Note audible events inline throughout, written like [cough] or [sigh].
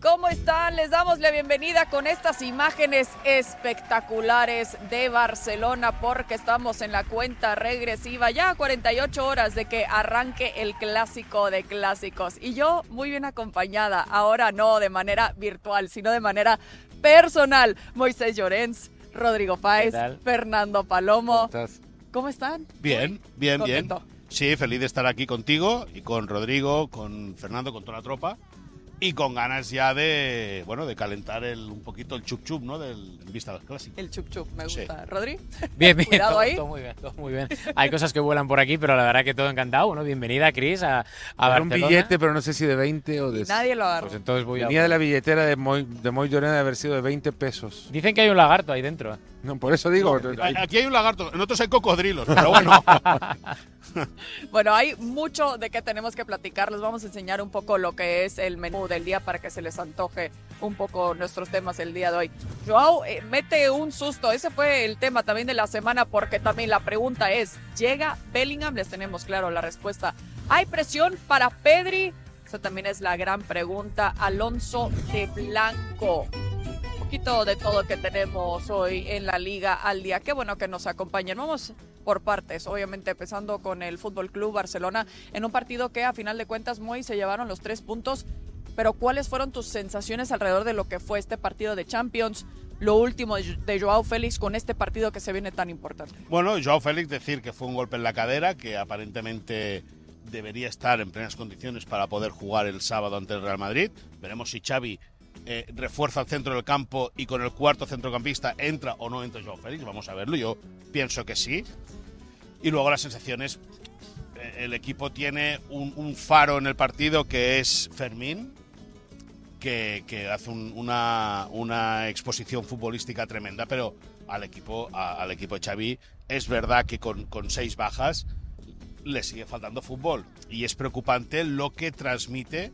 ¿Cómo están? Les damos la bienvenida con estas imágenes espectaculares de Barcelona porque estamos en la cuenta regresiva ya a 48 horas de que arranque el clásico de clásicos. Y yo muy bien acompañada, ahora no de manera virtual, sino de manera personal. Moisés Llorens, Rodrigo Páez, Fernando Palomo. ¿Cómo estás? ¿Cómo están? Bien, bien, bien. Contento. Sí, feliz de estar aquí contigo y con Rodrigo, con Fernando, con toda la tropa. Y con ganas ya de, bueno, de calentar el, un poquito el chup chup, ¿no? Del en vista del clásico. El chup chup, me Sí. gusta. ¿Rodri? [laughs] Bien, bien, Cuidado todo, ahí. todo muy bien, todo muy bien. Hay cosas que vuelan por aquí, pero la verdad que todo encantado. Bueno, bienvenida, Cris, a, a un billete, pero no sé si de 20 o de... Nadie lo agarró. Pues entonces voy a... Venía de la billetera de Moy, de Moy Llorena de haber sido de 20 pesos. Dicen que hay un lagarto ahí dentro. ¿eh? No, por eso digo... Hay- Aquí hay un lagarto, en otros hay cocodrilos, pero [laughs] bueno. [laughs] [laughs] Bueno, hay mucho de qué tenemos que platicar. Les vamos a enseñar un poco lo que es el menú del día para que se les antoje un poco nuestros temas el día de hoy. Joao, eh, mete un susto. Ese fue el tema también de la semana porque también la pregunta es, ¿llega Bellingham? Les tenemos claro la respuesta. ¿Hay presión para Pedri? Esa también es la gran pregunta. Alonso de Blanco. Un poquito de todo que tenemos hoy en la Liga al día. Qué bueno que nos acompañen. Vamos por partes, obviamente empezando con el Fútbol Club Barcelona en un partido que a final de cuentas muy se llevaron los tres puntos. Pero ¿cuáles fueron tus sensaciones alrededor de lo que fue este partido de Champions? Lo último de Joao Félix con este partido que se viene tan importante. Bueno, Joao Félix decir que fue un golpe en la cadera, que aparentemente debería estar en plenas condiciones para poder jugar el sábado ante el Real Madrid. Veremos si Xavi eh, refuerza el centro del campo y con el cuarto centrocampista entra o no entra Joao Félix. Vamos a verlo, yo pienso que sí. Y luego las sensaciones, eh, el equipo tiene un, faro en el partido que es Fermín, que, hace un- una, una exposición futbolística tremenda, pero al equipo, a- al equipo Xavi es verdad que con seis bajas le sigue faltando fútbol y es preocupante lo que transmite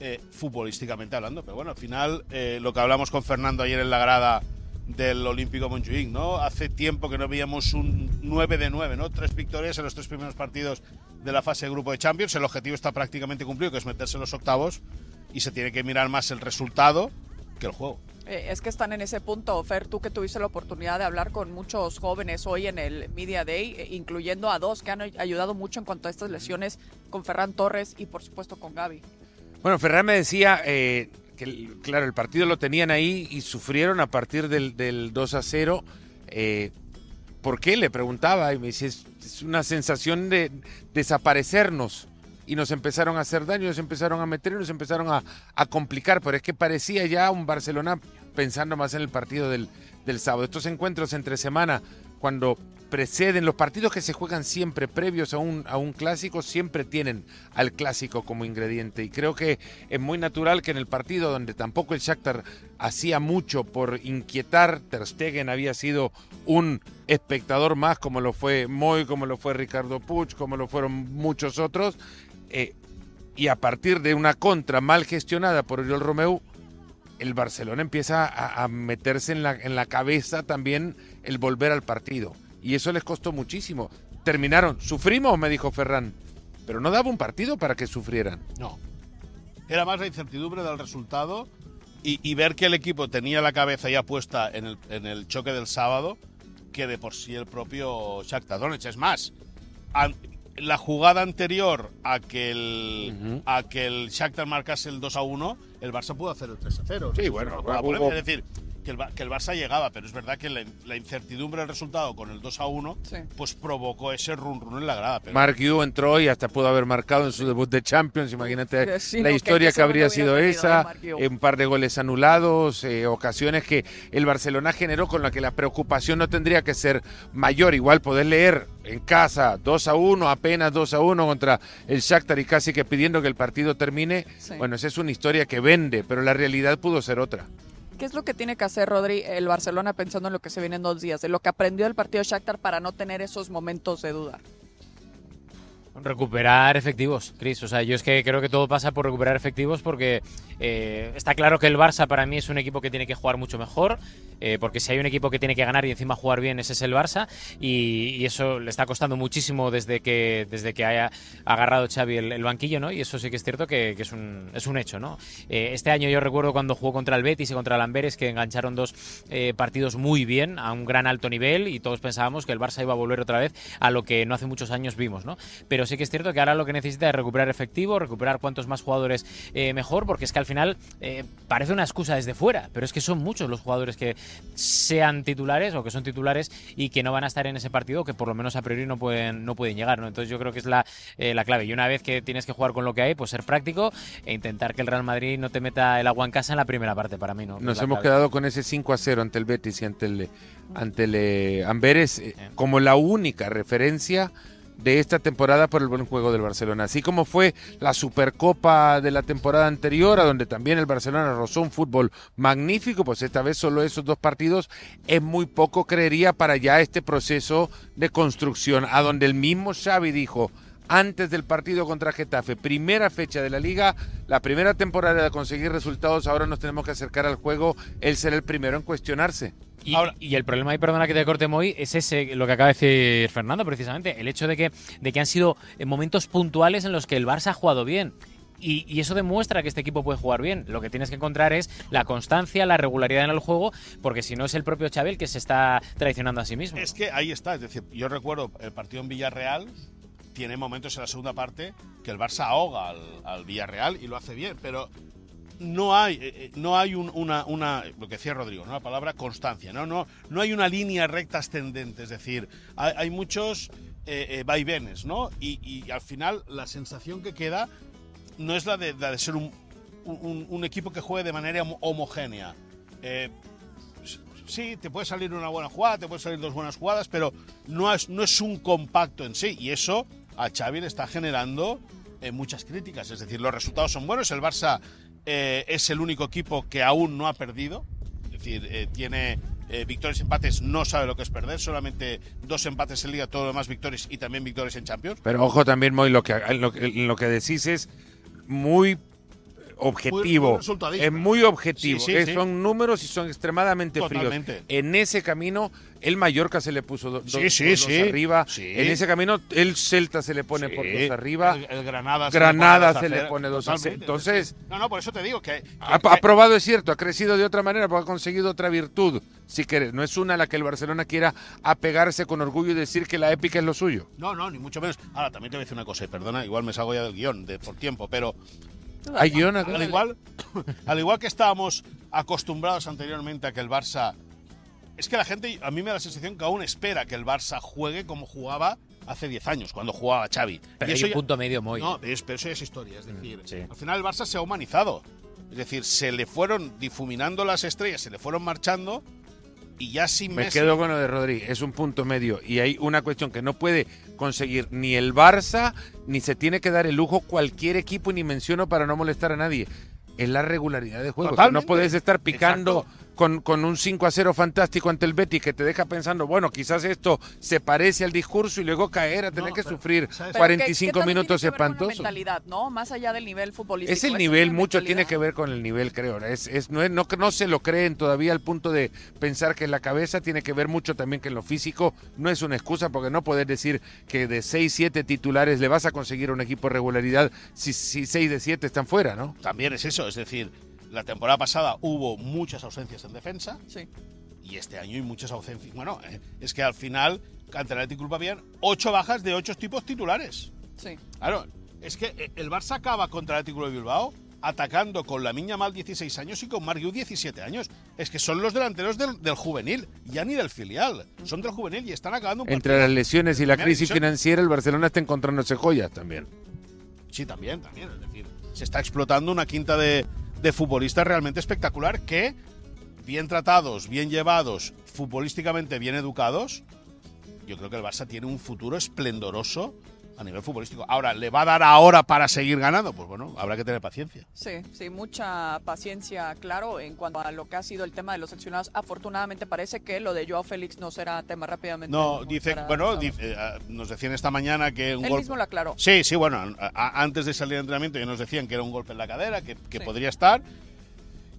eh, futbolísticamente hablando. Pero bueno, al final eh, lo que hablamos con Fernando ayer en la grada del Olímpico Montjuic, ¿no? Hace tiempo que no veíamos un 9 de 9, ¿no? Tres victorias en los tres primeros partidos de la fase de grupo de Champions. El objetivo está prácticamente cumplido, que es meterse en los octavos y se tiene que mirar más el resultado que el juego. Eh, es que están en ese punto, Fer, tú que tuviste la oportunidad de hablar con muchos jóvenes hoy en el Media Day, incluyendo a dos que han ay- ayudado mucho en cuanto a estas lesiones, con Ferran Torres y por supuesto con Gaby. Bueno, Ferran me decía eh, que, claro, el partido lo tenían ahí y sufrieron a partir del, del 2 a 0. Eh, ¿Por qué? Le preguntaba y me dice, es, una sensación de desaparecernos. Y nos empezaron a hacer daño, nos empezaron a meter nos empezaron a, a complicar. Pero es que parecía ya un Barcelona pensando más en el partido del, del sábado. Estos encuentros entre semana, cuando preceden los partidos que se juegan siempre previos a un, a un clásico, siempre tienen al clásico como ingrediente. Y creo que es muy natural que en el partido donde tampoco el Shakhtar hacía mucho por inquietar, Ter Stegen había sido un espectador más, como lo fue Moy, como lo fue Ricardo Puig, como lo fueron muchos otros. eh, y a partir de una contra mal gestionada por Oriol Romeu, el Barcelona empieza a, a meterse en la, en la cabeza también el volver al partido. Y eso les costó muchísimo. Terminaron, sufrimos, me dijo Ferran, pero no daba un partido para que sufrieran. No. Era más la incertidumbre del resultado y, y ver que el equipo tenía la cabeza ya puesta en el, en el choque del sábado que de por sí el propio Shakhtar Donetsk. Es más, an- la jugada anterior a que el, a que el Shakhtar marcase el 2 a 1, el Barça pudo hacer el 3 a 0. Sí, bueno, hubo-. Es decir, que el, Ba- que el Barça llegaba, pero es verdad que la, la incertidumbre del resultado con el 2 a 1 Sí. pues provocó ese run run en la grada. Pero Mark Yu entró y hasta pudo haber marcado en su debut de Champions. Imagínate Sí, la no, historia que que habría sido esa. un par de goles anulados, eh, ocasiones que el Barcelona generó con la que la preocupación no tendría que ser mayor. Igual poder leer en casa 2 a 1, apenas 2 a 1 contra el Shakhtar y casi que pidiendo que el partido termine. Sí. Bueno, esa es una historia que vende, pero la realidad pudo ser otra. ¿Qué es lo que tiene que hacer, Rodri, el Barcelona pensando en lo que se viene en dos días, de lo que aprendió del partido Shakhtar para no tener esos momentos de duda? Recuperar efectivos, Chris. O sea, yo es que creo que todo pasa por recuperar efectivos porque eh, está claro que el Barça para mí es un equipo que tiene que jugar mucho mejor, eh, porque si hay un equipo que tiene que ganar y encima jugar bien, ese es el Barça, y, eso le está costando muchísimo desde que, desde que haya agarrado Xavi el, banquillo, ¿no? Y eso sí que es cierto que, es, un, es un hecho, ¿no? Eh, este año yo recuerdo cuando jugó contra el Betis y contra el Amberes que engancharon dos partidos muy bien, a un gran alto nivel, y todos pensábamos que el Barça iba a volver otra vez a lo que no hace muchos años vimos, ¿no? Pero sí que es cierto que ahora lo que necesita es recuperar efectivo, recuperar cuantos más jugadores mejor, porque es que al final eh, parece una excusa desde fuera, pero es que son muchos los jugadores que sean titulares o que son titulares y que no van a estar en ese partido, que por lo menos a priori no pueden, no pueden llegar. ¿no? Entonces yo creo que es la, eh, la clave. Y una vez que tienes que jugar con lo que hay, pues ser práctico e intentar que el Real Madrid no te meta el agua en casa en la primera parte, para mí. ¿no? Nos hemos quedado con ese 5 a 0 ante el Betis y ante el, ante el eh, Amberes como la única referencia de esta temporada por el buen juego del Barcelona. Así como fue la Supercopa de la temporada anterior, a donde también el Barcelona rozó un fútbol magnífico, pues esta vez solo esos dos partidos es muy poco, creería, para ya este proceso de construcción, a donde el mismo Xavi dijo, antes del partido contra Getafe, primera fecha de la liga, la primera temporada de conseguir resultados, ahora nos tenemos que acercar al juego, él será el primero en cuestionarse. Y, el problema ahí, perdona que te corte muy, es ese, lo que acaba de decir Fernando, precisamente, el hecho de que, de que han sido momentos puntuales en los que el Barça ha jugado bien. Y, eso demuestra que este equipo puede jugar bien. Lo que tienes que encontrar es la constancia, la regularidad en el juego, porque si no es el propio Chabel que se está traicionando a sí mismo. Es que ahí está, es decir, yo recuerdo el partido en Villarreal, tiene momentos en la segunda parte que el Barça ahoga al, al Villarreal y lo hace bien, pero no hay, eh, eh, no hay una, lo que decía Rodrigo, ¿no? la palabra constancia, ¿no? No, no hay una línea recta ascendente, es decir, hay, muchos eh, vaivenes, ¿no? Y, al final la sensación que queda no es la de, ser un, un, equipo que juegue de manera homogénea. sí, te puede salir una buena jugada, te puede salir dos buenas jugadas, pero no es, no es un compacto en sí, y eso a Xavi le está generando muchas críticas, es decir, los resultados son buenos, el Barça eh, es el único equipo que aún no ha perdido. Es decir, eh, tiene eh, victorias y empates, no sabe lo que es perder. Solamente dos empates en Liga, todo lo demás victorias y también victorias en Champions. Pero ojo también, Moy, lo que, lo, lo que decís es muy objetivo. es muy objetivo. Son números y son extremadamente fríos. En ese camino, el Mallorca se le puso dos arriba. En ese camino, el Celta se le pone por dos arriba. El, Granada, Granada se, le pone dos arriba. Entonces. No, no, por eso te digo que. ha, probado, es cierto, ha crecido de otra manera, porque ha conseguido otra virtud. Si quieres, no es una la que el Barcelona quiera apegarse con orgullo y decir que la épica es lo suyo. No, no, ni mucho menos. Ahora, también te voy a decir una cosa, y perdona, igual me salgo ya del guion de, por tiempo, pero hay guion al igual, [coughs] al igual que estábamos acostumbrados anteriormente a que el Barça. Es que la gente, a mí me da la sensación que aún espera que el Barça juegue como jugaba hace 10 años, cuando jugaba Xavi. Pero y hay un punto medio muy. No, pero eso ya es historia. Es decir, al final el Barça se ha humanizado. Es decir, se le fueron difuminando las estrellas, se le fueron marchando y ya sin Me quedo con lo de Rodri, es un punto medio y hay una cuestión que no puede conseguir ni el Barça ni se tiene que dar el lujo cualquier equipo ni menciono para no molestar a nadie. Es la regularidad de juego. No puedes estar picando con, con, un 5 a 0 fantástico ante el Betis que te deja pensando, bueno, quizás esto se parece al discurso y luego caer a tener que sufrir 45 minutos espantosos. mentalidad, ¿no? Más allá del nivel futbolístico. Es el nivel, mucho tiene que ver con el nivel, creo. Es, es, no, no, no se lo creen todavía al punto de pensar que en la cabeza tiene que ver mucho también que en lo físico no es una excusa porque no puedes decir que de 6, 7 titulares le vas a conseguir un equipo de regularidad si, si 6 de 7 están fuera, ¿no? También es eso, es decir, la temporada pasada hubo muchas ausencias en defensa. Sí. Y este año hay muchas ausencias. Bueno, eh, es que al final, ante el Atlético Club habían ocho bajas de ocho tipos titulares. Sí. Claro, es que eh, el Barça acaba contra el Atlético de Bilbao atacando con la Miña Mal 16 años y con Marguiu 17 años. Es que son los delanteros del, juvenil, ya ni del filial. Son del juvenil y están acabando un Entre las lesiones y la crisis financiera, el Barcelona está encontrándose joyas también. Sí, también, también. Es decir, se está explotando una quinta de, de futbolistas realmente espectacular que, bien tratados, bien llevados, futbolísticamente bien educados, yo creo que el Barça tiene un futuro esplendoroso a nivel futbolístico. Ahora, ¿le va a dar ahora para seguir ganando? Pues bueno, habrá que tener paciencia. Sí, sí, mucha paciencia, claro, en cuanto a lo que ha sido el tema de los seleccionados. Afortunadamente parece que lo de Joao Félix no será tema rápidamente. No, dice, bueno, dice, eh, nos decían esta mañana que un Él golpe... mismo lo aclaró. Sí, sí, bueno, a- a- antes de salir de entrenamiento ya nos decían que era un golpe en la cadera, que, que podría estar.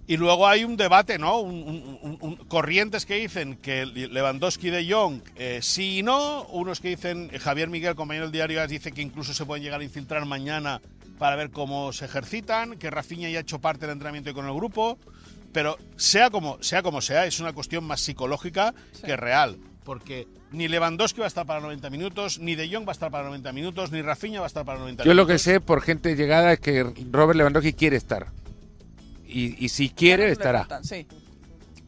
Y luego hay un debate, ¿no? Un- un- un- un- corrientes que dicen que Lewandowski de Jong eh, sí y no. Unos que dicen, eh, Javier Miguel, compañero del diario, dice que incluso se pueden llegar a infiltrar mañana para ver cómo se ejercitan, que Rafinha ya ha hecho parte del entrenamiento con el grupo. Pero sea como sea, como sea es una cuestión más psicológica que real. Porque ni Lewandowski va a estar para 90 minutos, ni De Jong va a estar para 90 minutos, ni Rafinha va a estar para 90 Yo minutos. lo que sé por gente llegada es que Robert Lewandowski quiere estar. Y, y si quiere, estará. Sí.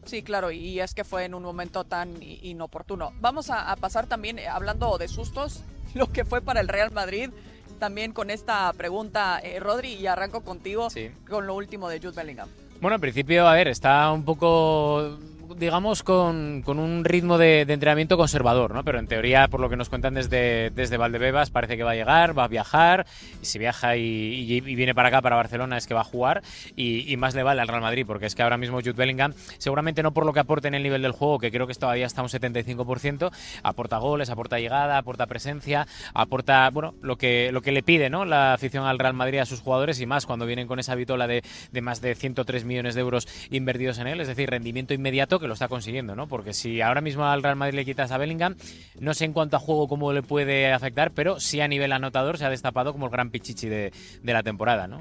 Sí, claro, y es que fue en un momento tan inoportuno. Vamos a, a pasar también, eh, hablando de sustos, [laughs] lo que fue para el Real Madrid, también con esta pregunta, eh, Rodri, y arranco contigo Sí. con lo último de Jude Bellingham. Bueno, en principio, a ver, está un poco, digamos, con, con un ritmo de, de entrenamiento conservador, ¿no? Pero en teoría, por lo que nos cuentan desde, desde Valdebebas, parece que va a llegar, va a viajar, y si viaja y, y- y viene para acá, para Barcelona, es que va a jugar, y, y más le vale al Real Madrid, porque es que ahora mismo Jude Bellingham, seguramente no por lo que aporte en el nivel del juego, que creo que todavía está un 75%, aporta goles, aporta llegada, aporta presencia, aporta, bueno, lo que, lo que le pide, ¿no? La afición al Real Madrid a sus jugadores, y más cuando vienen con esa vitola de, de más de 103 millones de euros invertidos en él, es decir, rendimiento inmediato que lo está consiguiendo, ¿no? Porque si ahora mismo al Real Madrid le quitas a Bellingham, no sé en cuanto a juego cómo le puede afectar, pero sí a nivel anotador se ha destapado como el gran pichichi de, de la temporada, ¿no?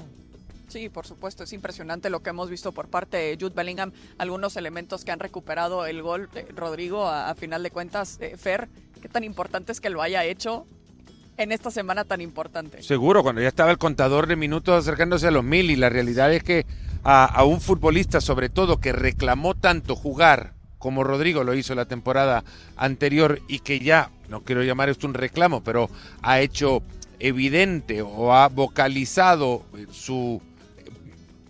Sí, por supuesto, es impresionante lo que hemos visto por parte de Jude Bellingham, algunos elementos que han recuperado el gol, eh, Rodrigo, a, a final de cuentas, eh, Fer, qué tan importante es que lo haya hecho en esta semana tan importante. Seguro, cuando ya estaba el contador de minutos acercándose a los mil y la realidad es que a, a un futbolista sobre todo que reclamó tanto jugar como Rodrigo lo hizo la temporada anterior y que ya, no quiero llamar esto un reclamo, pero ha hecho evidente o ha vocalizado eh, su, eh,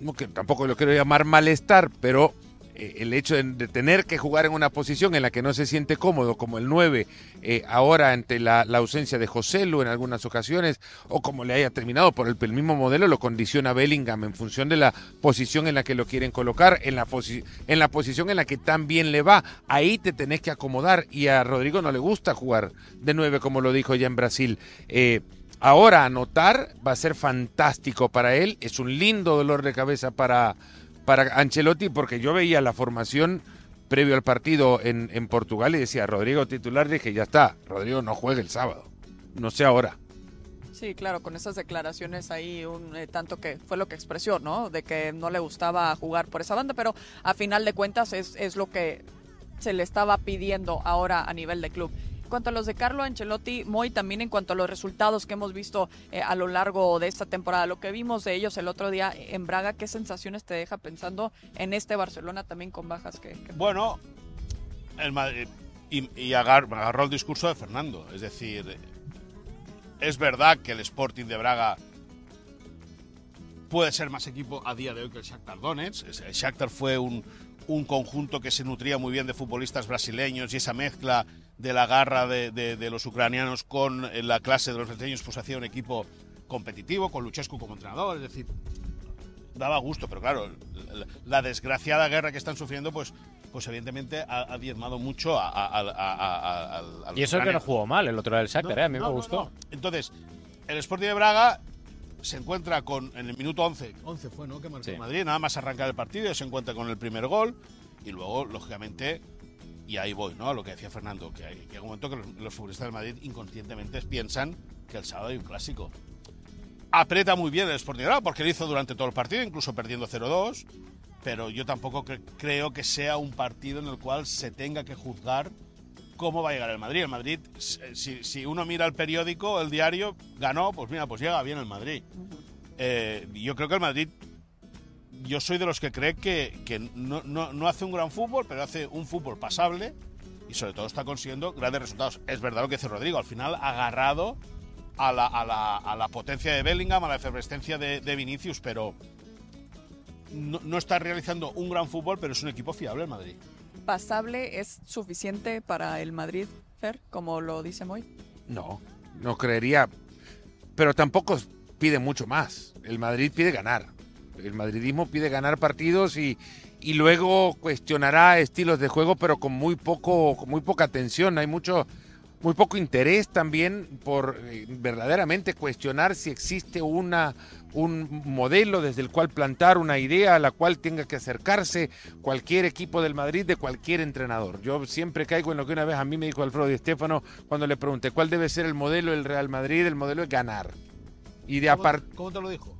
no que tampoco lo quiero llamar malestar, pero el hecho de, tener que jugar en una posición en la que no se siente cómodo, como el 9, eh, ahora ante la, ausencia de José Lu en algunas ocasiones, o como le haya terminado por el, mismo modelo, lo condiciona Bellingham en función de la posición en la que lo quieren colocar, en la, posi- en la posición en la que tan bien le va. Ahí te tenés que acomodar y a Rodrigo no le gusta jugar de 9, como lo dijo ya en Brasil. Eh, Ahora anotar va a ser fantástico para él, es un lindo dolor de cabeza para, para Ancelotti porque yo veía la formación previo al partido en, en Portugal y decía Rodrigo titular, dije ya está, Rodrigo no juegue el sábado, no sé ahora. Sí, claro, con esas declaraciones ahí, un eh, tanto que fue lo que expresó, ¿no? De que no le gustaba jugar por esa banda, pero a final de cuentas es, es lo que se le estaba pidiendo ahora a nivel de club. En cuanto a los de Carlo Ancelotti, muy también en cuanto a los resultados que hemos visto eh, a lo largo de esta temporada, lo que vimos de ellos el otro día en Braga, ¿qué sensaciones te deja pensando en este Barcelona también con bajas que... que- Bueno, el Madrid, y, y agar- agarró el discurso de Fernando. Es decir, es verdad que el Sporting de Braga puede ser más equipo a día de hoy que el Shakhtar Donetsk. El Shakhtar fue un, un conjunto que se nutría muy bien de futbolistas brasileños y esa mezcla de la garra de, de- de los ucranianos con eh, la clase de los brasileños pues hacía un equipo competitivo, con Luchescu como entrenador. Es decir, daba gusto, pero claro, la, la desgraciada guerra que están sufriendo, pues, pues evidentemente ha, ha diezmado mucho a, Y eso que no jugó mal, el otro era el Shakhtar, No, ¿eh? a mí no, me gustó. no. Entonces, el Sporting de Braga se encuentra con, en el minuto 11, 11 fue, ¿no? Que marcó Sí. Madrid, nada más arrancar el partido, se encuentra con el primer gol y luego, lógicamente, y ahí voy, ¿no? A lo que decía Fernando, que hay, que hay un momento que los, los futbolistas del Madrid inconscientemente piensan que el sábado hay un clásico. Aprieta muy bien el Sporting porque lo hizo durante todo el partido, incluso perdiendo 0-2, pero yo tampoco cre- creo que sea un partido en el cual se tenga que juzgar cómo va a llegar el Madrid. El Madrid, si, si uno mira el periódico, el diario, ganó, pues mira, pues llega bien el Madrid. Eh, yo creo que el Madrid, yo soy de los que cree que, que no, no- no hace un gran fútbol, pero hace un fútbol pasable y sobre todo está consiguiendo grandes resultados. Es verdad lo que dice Rodrigo, al final agarrado a la, a la- a la potencia de Bellingham, a la efervescencia de, de Vinicius, pero no, no está realizando un gran fútbol, pero es un equipo fiable el Madrid. ¿Pasable es suficiente para el Madrid, Fer, como lo dice Moy? No, no creería. pero tampoco pide mucho más. El Madrid pide ganar. El madridismo pide ganar partidos y, y luego cuestionará estilos de juego, pero con muy poco, con muy poca atención. Hay mucho, muy poco interés también por eh, verdaderamente cuestionar si existe una un modelo desde el cual plantar una idea a la cual tenga que acercarse cualquier equipo del Madrid de cualquier entrenador. Yo siempre caigo en lo que una vez a mí me dijo Alfredo Di Stéfano cuando le pregunté cuál debe ser el modelo del Real Madrid, el modelo es ganar. Y de ¿Cómo, aparte cómo te lo dijo?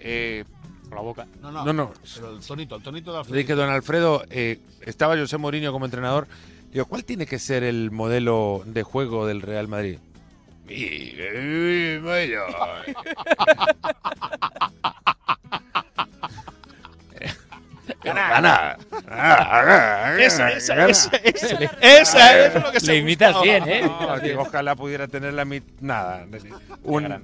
Eh, Por la boca. No, no. No, no. Pero el tonito, el tonito de Le Alfredo. dije, don Alfredo, eh, estaba José Mourinho como entrenador. Digo, ¿cuál tiene que ser el modelo de juego del Real Madrid? Mi- mi modelo. Ganar. Esa, esa, esa, esa, esa es lo que se Le imitas buscaba. bien, ¿eh? No, digo, ojalá pudiera tener la mit... Nada. Qué [laughs] Un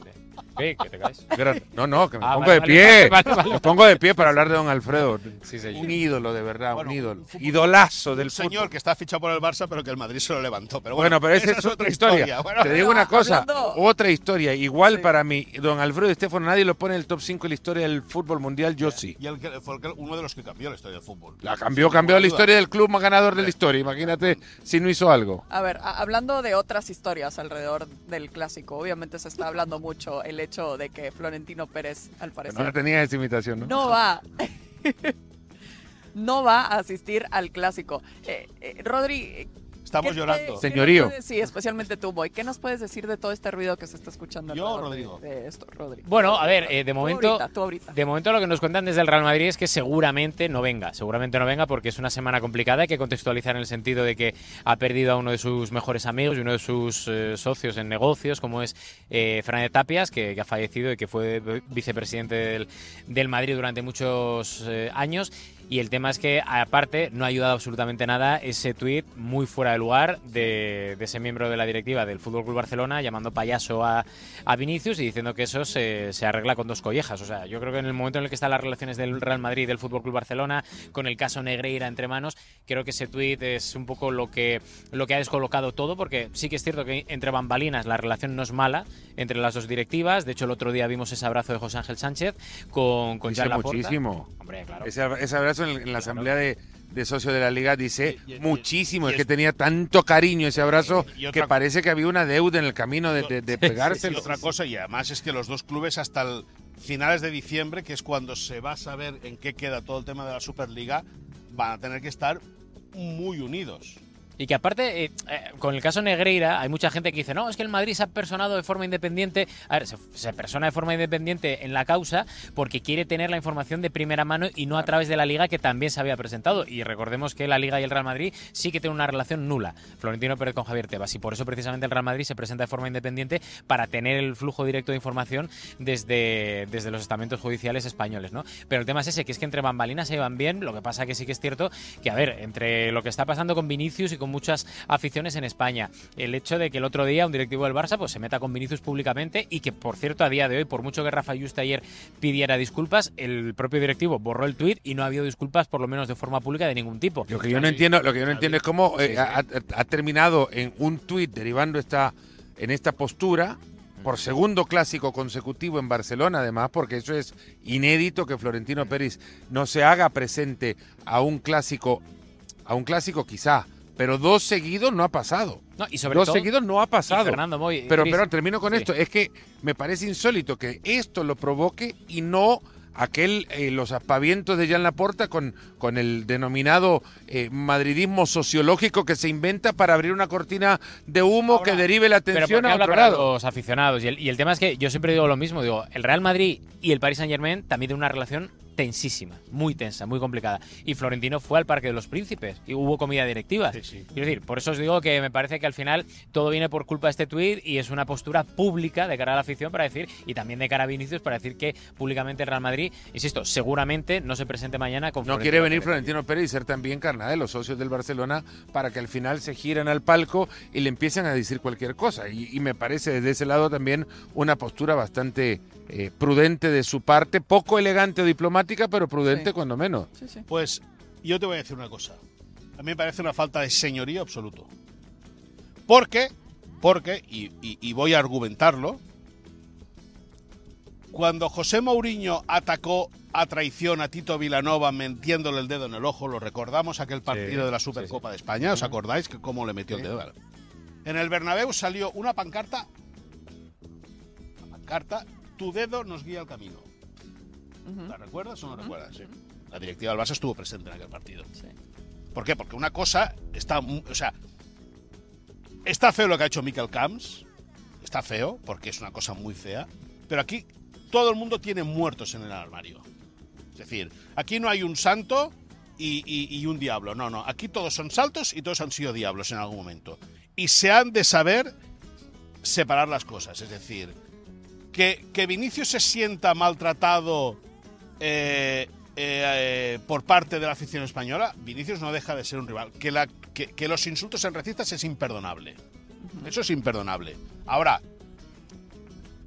que te caes. No, no, que me Ah, pongo vale, de vale, pie. vale, vale, Me pongo de pie para hablar de don Alfredo. Sí. Un ídolo, de verdad, Bueno, un ídolo. un Idolazo del Un señor fútbol. que está fichado por el Barça, pero que el Madrid se lo levantó. Pero Bueno, pero esa es otra historia. Bueno, Te digo una cosa, Hablando- otra historia. Igual Sí. para mí, don Alfredo Estefano, nadie lo pone en el top 5 de la historia del fútbol mundial, yo sí. Y el que fue uno de los que cambió la historia del fútbol. La cambió, cambió la duda. historia del club más ganador de la historia. Imagínate si no hizo algo. A ver, hablando de otras historias alrededor del clásico, obviamente se está hablando mucho el hecho de que Florentino Pérez, al parecer, No tenía esa imitación, ¿no? no va. [laughs] no va a asistir al clásico. Eh, eh, Rodri. Estamos ¿qué llorando. Señorío. sí, especialmente tú, Boy. ¿Qué nos puedes decir de todo este ruido que se está escuchando? Yo, de- Rodrigo. De, esto, Rodri. Bueno, a ver, eh, de Tú momento. ahorita, tú ahorita. De momento lo que nos cuentan desde el Real Madrid es que seguramente no venga, seguramente no venga porque es una semana complicada, hay que contextualizar en el sentido de que ha perdido a uno de sus mejores amigos y uno de sus eh, socios en negocios, como es eh, Fernández Tapias, que, que ha fallecido y que fue vicepresidente del, del Madrid durante muchos eh, años. Y el tema es que, aparte, no ha ayudado absolutamente nada ese tuit muy fuera de lugar de, de ese miembro de la directiva del Fútbol Club Barcelona llamando payaso a, a Vinicius y diciendo que eso se, se arregla con dos collejas. O sea, yo creo que en el momento en el que están las relaciones del Real Madrid y del Fútbol Club Barcelona, con el caso Negreira entre manos, creo que ese tuit es un poco lo que, lo que ha descolocado todo, porque sí que es cierto que entre bambalinas la relación no es mala entre las dos directivas. De hecho, el otro día vimos ese abrazo de José Ángel Sánchez con, con Dice Laporta. muchísimo. Hombre, claro. Ese, ese abrazo en, en la asamblea de, de socios de la liga dice Y- y- y- muchísimo. y es que tenía tanto cariño ese abrazo Y otra- que parece que había una deuda en el camino de, de, de Y pegárselo. otra cosa, y además es que los dos clubes hasta el finales de diciembre, que es cuando se va a saber en qué queda todo el tema de la Superliga, van a tener que estar muy unidos. Y que aparte, eh, eh, con el caso Negreira, hay mucha gente que dice, no, es que el Madrid se ha personado de forma independiente. A ver, se, persona de forma independiente en la causa porque quiere tener la información de primera mano y no a través de la Liga que también se había presentado. Y recordemos que la Liga y el Real Madrid sí que tienen una relación nula. Florentino Pérez con Javier Tebas. Y por eso precisamente el Real Madrid se presenta de forma independiente para tener el flujo directo de información desde, desde los estamentos judiciales españoles, ¿no? Pero el tema es ese, que es que entre bambalinas se llevan bien. Lo que pasa que sí que es cierto que, a ver, entre lo que está pasando con Vinicius y con muchas aficiones en España. El hecho de que el otro día un directivo del Barça pues se meta con Vinicius públicamente y que, por cierto, a día de hoy, por mucho que Rafa Juste ayer pidiera disculpas, el propio directivo borró el tuit y no ha habido disculpas, por lo menos de forma pública, de ningún tipo. Lo que yo no entiendo, lo que yo no entiendo es cómo eh, ha terminado en un tuit derivando esta, en esta postura por segundo clásico consecutivo en Barcelona, además, porque eso es inédito que Florentino Pérez no se haga presente a un clásico, a un clásico quizá, pero dos seguidos no ha pasado. No, y sobre dos todo, seguidos no ha pasado. Fernando Moy, Pero, pero termino con sí. esto. Es que me parece insólito que esto lo provoque y no aquel eh, los aspavientos de Jan Laporta con, con el denominado eh, madridismo sociológico que se inventa para abrir una cortina de humo Ahora, que derive la atención a otro lado. los aficionados. Y el, y el tema es que yo siempre digo lo mismo. Digo, el Real Madrid y el Paris Saint Germain también tienen una relación tensísima, muy tensa, muy complicada. Y Florentino fue al Parque de los Príncipes y hubo comida directiva. Sí, sí. Quiero decir, por eso os digo que me parece que al final todo viene por culpa de este tuit y es una postura pública de cara a la afición para decir, y también de cara a Vinicius para decir que públicamente el Real Madrid, insisto, seguramente no se presente mañana con No Florentino quiere venir Pérez. Florentino Pérez y ser también carnada de los socios del Barcelona para que al final se giren al palco y le empiecen a decir cualquier cosa. Y, y me parece desde ese lado también una postura bastante eh, prudente de su parte, poco elegante o diplomática, pero prudente Sí. cuando menos. Sí, sí. Pues yo te voy a decir una cosa. A mí me parece una falta de señorío absoluto. Porque, porque, y, y- y voy a argumentarlo, Cuando José Mourinho atacó a traición a Tito Vilanova metiéndole el dedo en el ojo, lo recordamos aquel partido de la Supercopa de España, ¿os acordáis que cómo le metió el dedo? En el Bernabéu salió una pancarta, una pancarta, tu dedo nos guía el camino. ¿La recuerdas o no recuerdas? La directiva del Barça estuvo presente en aquel partido. ¿Por qué? Porque una cosa está, o sea, está feo lo que ha hecho Mikel Camps, está feo porque es una cosa muy fea, pero aquí todo el mundo tiene muertos en el armario. Es decir, aquí no hay un santo y, y- y un diablo, no, no, aquí todos son saltos y todos han sido diablos en algún momento. Y se han de saber separar las cosas, es decir, que, que Vinicius se sienta maltratado eh, eh, por parte de la afición española, Vinicius no deja de ser un rival. Que, la, que, que los insultos en recistas es imperdonable. Eso es imperdonable. Ahora,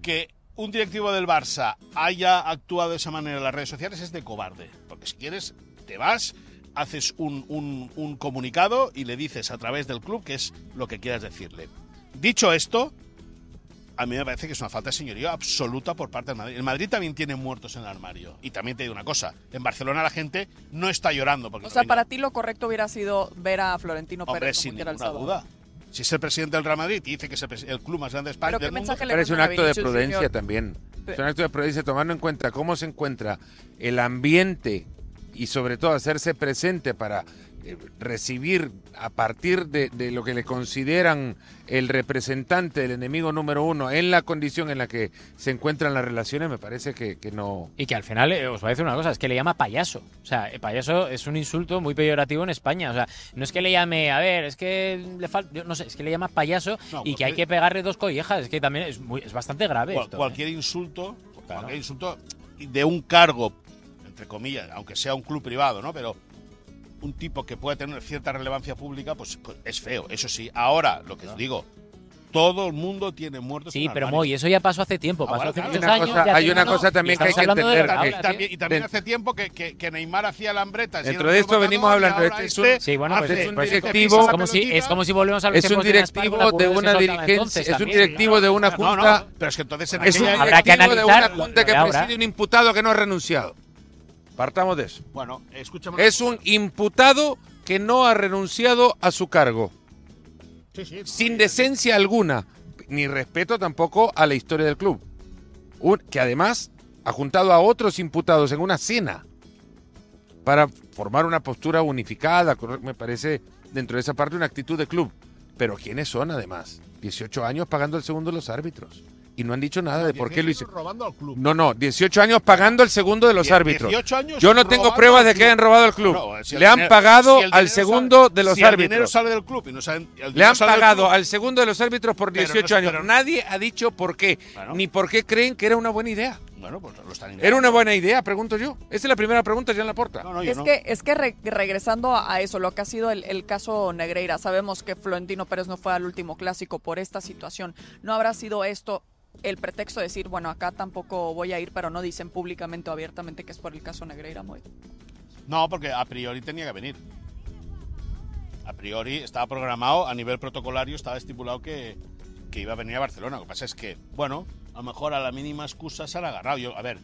que un directivo del Barça haya actuado de esa manera en las redes sociales es de cobarde. Porque si quieres, te vas, haces un, un- un comunicado y le dices a través del club que es lo que quieras decirle. Dicho esto, a mí me parece que es una falta de señorío absoluta por parte del Madrid. El Madrid también tiene muertos en el armario. Y también te digo una cosa, en Barcelona la gente no está llorando porque O sea, para ti lo correcto hubiera sido ver a Florentino Hombre, Pérez sin el ninguna duda. Si es el presidente del Real Madrid y dice que es el, club más grande de España Pero del mundo, le Parece un acto de prudencia también. Es un acto de prudencia tomando en cuenta cómo se encuentra el ambiente y sobre todo hacerse presente para recibir a partir de, de lo que le consideran el representante del enemigo número uno en la condición en la que se encuentran las relaciones, me parece que, que no... Y que al final, eh, os voy a decir una cosa, es que le llama payaso. O sea, eh, payaso es un insulto muy peyorativo en España. O sea, no es que le llame, a ver, es que le falta, no sé, es que le llama payaso No, y que hay que pegarle dos collejas. Es que también es, muy, es bastante grave cual- esto. ¿eh? cualquier insulto, Claro. cualquier insulto de un cargo, entre comillas, aunque sea un club privado, ¿no? Pero un tipo que puede tener cierta relevancia pública, pues co- es feo. Eso sí, ahora, lo que os digo, todo el mundo tiene muertos Sí, pero. Moy, eso ya pasó hace tiempo, pasó bueno, hace claro. muchos Hay una años. cosa- hay una no, cosa también que hay que hablando de entender, ahora, Y también, y también Den- hace tiempo que, que, que Neymar hacía lambretas. Dentro de esto venimos hablando, este es un- este Sí, bueno, pues, es un pues, pisa directivo- es como, si, es como si volvemos a los Es un directivo de una dirigencia, es un directivo de una junta... no, pero es que entonces en Es un aquella- Habrá que directivo de analizar una junta que preside un imputado que no ha renunciado. Partamos de eso. Bueno, escúchame. Es un imputado que no ha renunciado a su cargo, Sí, sí, sin decencia alguna, ni respeto tampoco a la historia del club. Un- que además ha juntado a otros imputados en una cena para formar una postura unificada, me parece dentro de esa parte una actitud de club. Pero ¿quiénes son además? 18 años pagando el segundo los árbitros. Y no han dicho nada de por qué lo 18 hicieron. robando al club. No, no, 18 años pagando el segundo de los Die- árbitros. 18 años Yo no tengo pruebas al de que hayan robado al club. No, si Le han dinero- pagado si al segundo sale- de los si el dinero árbitros. sale del club y no sale- el Le han pagado al segundo de los árbitros por Pero no 18 es- años. pero- Nadie ha dicho por qué, Bueno. ni por qué creen que era una buena idea. Bueno, pues lo están Era una buena idea, pregunto yo. Esa es la primera pregunta, Jean Laporta. No, no, yo Es no. que, es que re- regresando a, a eso, lo que ha sido el, el caso Negreira, sabemos que Florentino Pérez no fue al último clásico por esta situación. ¿No habrá sido esto el pretexto de decir, bueno, acá tampoco voy a ir, pero no dicen públicamente o abiertamente que es por el caso Negreira, Moy? No, porque a priori tenía que venir. A priori estaba programado, a nivel protocolario estaba estipulado que, que iba a venir a Barcelona. Lo que pasa es que, bueno, a lo mejor a la mínima excusa se han agarrado. Yo, a ver,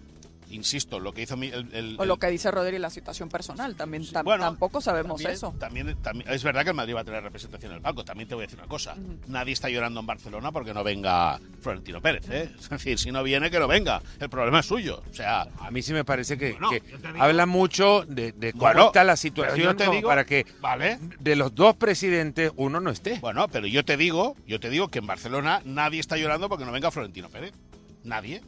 insisto, lo que hizo mi- el, el- O lo el- que dice Rodri, la situación personal, también tam- Bueno, tampoco sabemos también- eso. También, también- es verdad que el Madrid va a tener representación en el palco. También te voy a decir una cosa. Nadie está llorando en Barcelona porque no venga Florentino Pérez. ¿eh? Es decir, si no viene, que no venga. El problema es suyo. O sea, A mí sí me parece que, Bueno, que yo te digo- habla mucho de, de cómo Bueno, está la situación te digo- para que ¿vale? de los dos presidentes uno no esté. Bueno, pero yo te digo, yo te digo que en Barcelona nadie está llorando porque no venga Florentino Pérez. Nadie.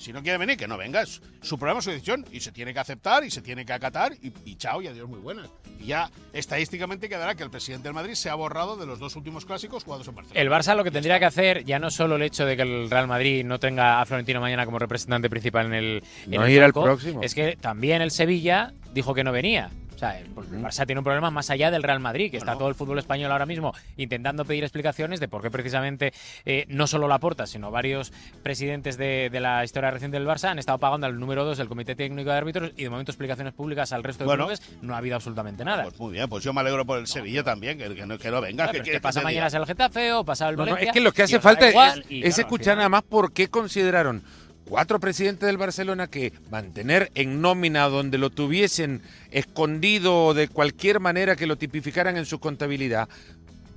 Si no quiere venir, que no venga. Es su problema, su decisión. Y se tiene que aceptar y se tiene que acatar. Y, y chao, y adiós, muy buenas. Y ya estadísticamente quedará que el presidente del Madrid se ha borrado de los dos últimos clásicos jugados en Barcelona. El Barça lo que tendría que hacer, ya no solo el hecho de que el Real Madrid no tenga a Florentino mañana como representante principal en el, en No el ir al palco, próximo. es que también el Sevilla dijo que no venía. O sea, el el Barça tiene un problema más allá del Real Madrid, que está todo el fútbol español ahora mismo intentando pedir explicaciones de por qué precisamente eh, no solo Laporta, sino varios presidentes de, de la historia reciente del Barça han estado pagando al número 2 del Comité Técnico de Árbitros y de momento explicaciones públicas al resto de Bueno. clubes no ha habido absolutamente nada. Pues muy bien, pues yo me alegro por el Sevilla también, que, que no, que no venga. Claro, que es quiere que pasa mañana es el Getafe o pasa el No, no, Valencia. es que lo que hace falta igual, es, y es claro, al escuchar nada más por qué consideraron cuatro presidentes del Barcelona que mantener en nómina donde lo tuviesen escondido de cualquier manera que lo tipificaran en su contabilidad,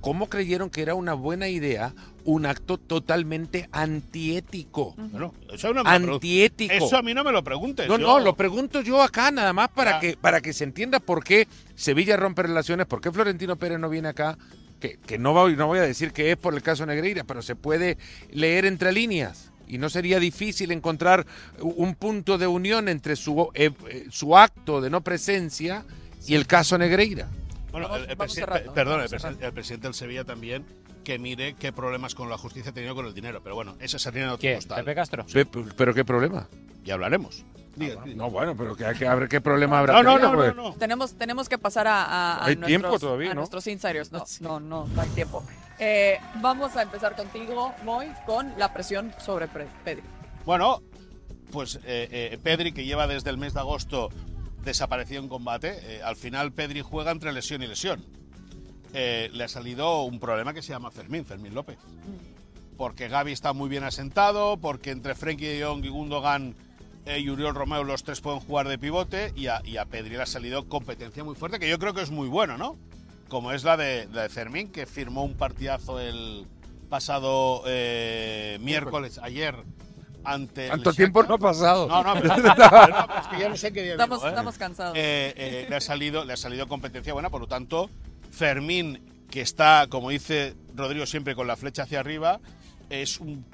¿cómo creyeron que era una buena idea un acto totalmente antiético? Bueno, eso, no me lo Antiético. eso a mí no me lo preguntes. No, yo- no, lo pregunto yo acá nada más para que para que se entienda por qué Sevilla rompe relaciones, por qué Florentino Pérez no viene acá, que, que no, voy, no voy a decir que es por el caso Negreira, pero se puede leer entre líneas. Y no sería difícil encontrar un punto de unión entre su, eh, eh, su acto de no presencia y el caso Negreira. Bueno, Vamos- el, el presi- perdón, el, presi- cerrando. el presidente del Sevilla también que mire qué problemas con la justicia ha tenido con el dinero. Pero bueno, esa sería otro ¿Quién? costal. ¿Pepe Castro? Pe- ¿Pero qué problema? Ya hablaremos. Diga, diga. No, bueno, pero que, que, a ver qué problema habrá. no, no, no, pues. no, no. Tenemos, tenemos que pasar a, a- a Hay nuestros, tiempo todavía, a ¿no? nuestros insiders. No, no, no, no hay tiempo. Eh, vamos a empezar contigo, Moy, con la presión sobre Pedri. Bueno, pues eh, eh, Pedri, que lleva desde el mes de agosto desaparecido en combate, al final Pedri juega entre lesión y lesión. Le ha salido un problema que se llama Fermín, Fermín López. Porque Gaby está muy bien asentado, porque entre Frenkie de Jong y Gundogan y Uriol Romeo los tres pueden jugar de pivote y a, y a Pedri le ha salido competencia muy fuerte, que yo creo que es muy bueno, ¿no? Como es la de, la de Fermín, que firmó un partidazo el pasado eh, miércoles, ayer, ante... el Tanto tiempo no ha pasado. No, [laughs] no, pero, no, pero es que ya no sé qué día Estamos, ¿eh? estamos cansados. Eh, eh, le, ha salido, le ha salido competencia buena, por lo tanto, Fermín, que está, como dice Rodrigo siempre, con la flecha hacia arriba, es un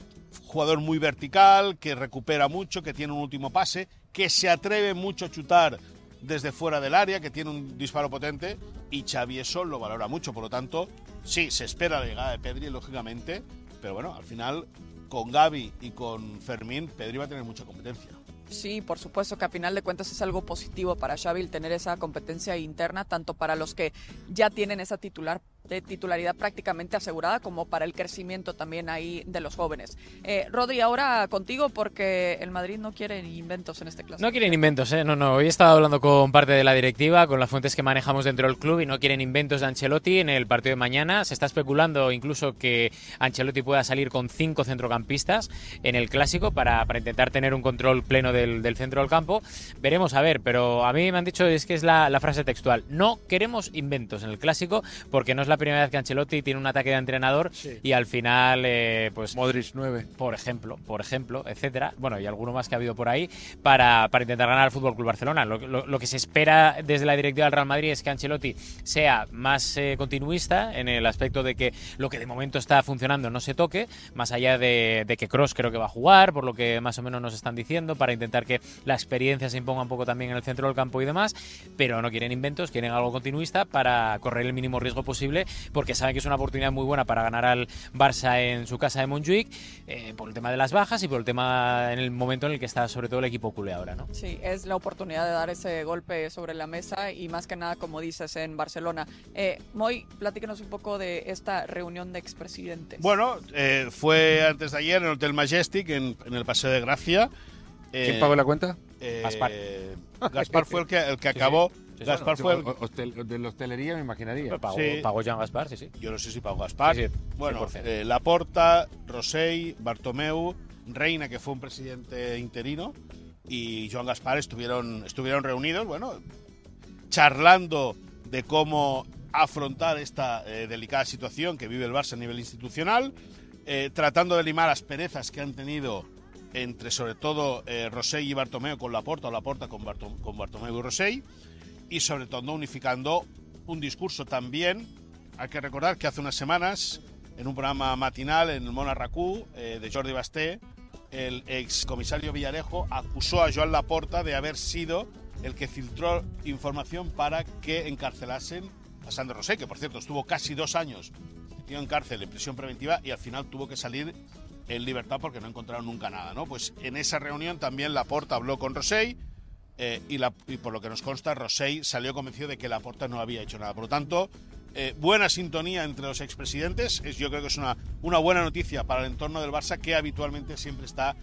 jugador muy vertical, que recupera mucho, que tiene un último pase, que se atreve mucho a chutar desde fuera del área, que tiene un disparo potente, y Xavi eso lo valora mucho. Por lo tanto, sí, se espera la llegada de Pedri, lógicamente, pero bueno, al final, con Gaby y con Fermín, Pedri va a tener mucha competencia. Sí, por supuesto que a final de cuentas es algo positivo para Xavi el tener esa competencia interna, tanto para los que ya tienen esa titular de titularidad prácticamente asegurada, como para el crecimiento también ahí de los jóvenes. Eh, Rodri, ahora contigo porque el Madrid no quiere inventos en este clásico. No quieren inventos, ¿eh? No, no. Hoy he estado hablando con parte de la directiva, con las fuentes que manejamos dentro del club y no quieren inventos de Ancelotti en el partido de mañana. Se está especulando incluso que Ancelotti pueda salir con cinco centrocampistas en el clásico para, para intentar tener un control pleno del, centro del campo. Veremos a ver, pero a mí me han dicho es que es la frase textual. No queremos inventos en el clásico porque no es la primera vez que Ancelotti tiene un ataque de entrenador y al final, eh, pues Modric 9. por ejemplo, por ejemplo, etcétera. Bueno, y alguno más que ha habido por ahí para, para intentar ganar al Fútbol Club Barcelona. Lo, lo- lo que se espera desde la directiva del Real Madrid es que Ancelotti sea más eh, continuista en el aspecto de que lo que de momento está funcionando no se toque, más allá de, de que Cross creo que va a jugar, por lo que más o menos nos están diciendo, para intentar que la experiencia se imponga un poco también en el centro del campo y demás, pero no quieren inventos, quieren algo continuista para correr el mínimo riesgo posible, porque saben que es una oportunidad muy buena para ganar al Barça en su casa de Montjuic, eh, por el tema de las bajas y por el tema en el momento en el que está sobre todo el equipo culé ahora, ¿no? Sí, es la oportunidad de dar ese golpe sobre la mesa y más que nada, como dices, en Barcelona. Eh, Moy, platícanos un poco de esta reunión de expresidentes. Bueno, eh, fue antes de ayer en el Hotel Majestic, en, en el Paseo de Gracia. ¿Quién Eh, pagó la cuenta? eh, Gaspar. Gaspar fue el que, el que Sí, acabó. sí, Gaspar sí, fue el, hostel- de la hostelería me imaginaría. Pagó, Sí. pagó Jean Gaspar, sí, sí. Yo no sé si pagó Gaspar. Sí, sí, bueno, 100%. eh, Laporta, Rosell, Bartomeu, Reina, que fue un presidente interino, y Joan Gaspar estuvieron, estuvieron reunidos, bueno, charlando de cómo afrontar esta eh, delicada situación que vive el Barça a nivel institucional, eh, tratando de limar asperezas que han tenido entre sobre todo eh, Rosell y Bartomeu con Laporta o Laporta con, Barto- con Bartomeu y Rosell, y sobre todo unificando un discurso también. Hay que recordar que hace unas semanas, en un programa matinal en el Mona Racú eh, de Jordi Basté, el ex comisario Villarejo acusó a Joan Laporta de haber sido el que filtró información para que encarcelasen a Sandro Rosell, que por cierto estuvo casi dos años metido en cárcel en prisión preventiva y al final tuvo que salir en libertad porque no encontraron nunca nada, ¿no? Pues en esa reunión también Laporta habló con Rosell eh, y, la- y por lo que nos consta, Rosell salió convencido de que Laporta no había hecho nada. Por lo tanto, eh, buena sintonía entre los expresidentes. Es, yo creo que es una, una buena noticia para el entorno del Barça que habitualmente siempre está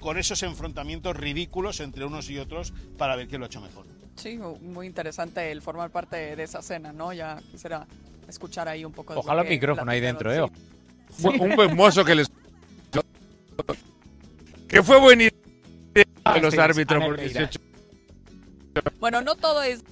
con esos enfrentamientos ridículos entre unos y otros para ver quién lo ha hecho mejor. Sí, muy interesante el formar parte de esa cena, ¿no? Ya quisiera escuchar ahí un poco de Ojalá el micrófono ahí dentro, ¿eh? un buen mozo que les. que fue buenísimo. de los Sí, árbitros Ana por Elvira. 18. Bueno, no todo es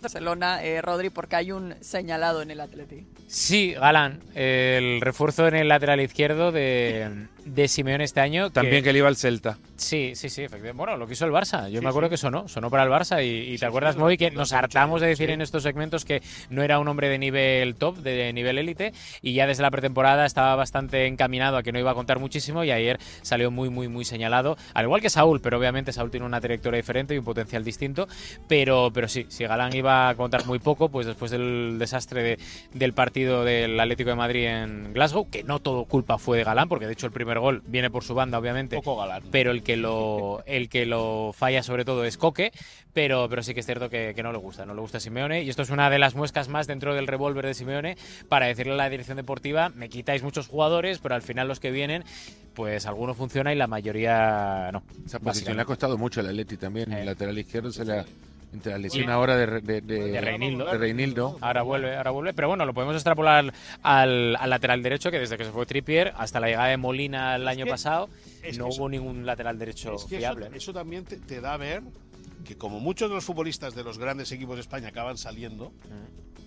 Barcelona, eh, Rodri, porque hay un señalado en el Atleti. Sí, Galán, el refuerzo en el lateral izquierdo de, de Simeone este año. que- También que le iba al Celta. Sí, sí, sí, efectivamente. Bueno, lo quiso el Barça. Yo Sí, me acuerdo sí. que sonó, sonó para el Barça. Y, y te acuerdas, Moy, que nos hartamos de decir en estos segmentos que no era un hombre de nivel top, de nivel élite. Y ya desde la pretemporada estaba bastante encaminado a que no iba a contar muchísimo. Y ayer salió muy, muy, muy señalado. Al igual que Saúl, pero obviamente Saúl tiene una trayectoria diferente y un potencial distinto. Pero, pero sí, si Galán iba a contar muy poco, pues después del desastre de- del partido del Atlético de Madrid en Glasgow, que no todo culpa fue de Galán, porque de hecho el primer gol viene por su banda, obviamente poco galán. pero el que lo el que lo falla sobre todo es Coque, pero, pero sí que es cierto que, que no le gusta, no le gusta a Simeone y esto es una de las muescas más dentro del revólver de Simeone para decirle a la dirección deportiva, me quitáis muchos jugadores, pero al final los que vienen, pues alguno funciona y la mayoría no. Esa posición le ha costado mucho al Atleti también. Eh. El lateral izquierdo se le ha. Entre la lesión ahora de, de, de, De Reinildo. de Reinildo. Ahora vuelve, ahora vuelve, pero bueno, lo podemos extrapolar al, al lateral derecho, que desde que se fue Trippier hasta la llegada de Molina el Es año que- pasado, no hubo eso- ningún lateral derecho Es que fiable. eso, eso también te, te da a ver que como muchos de los futbolistas de los grandes equipos de España acaban saliendo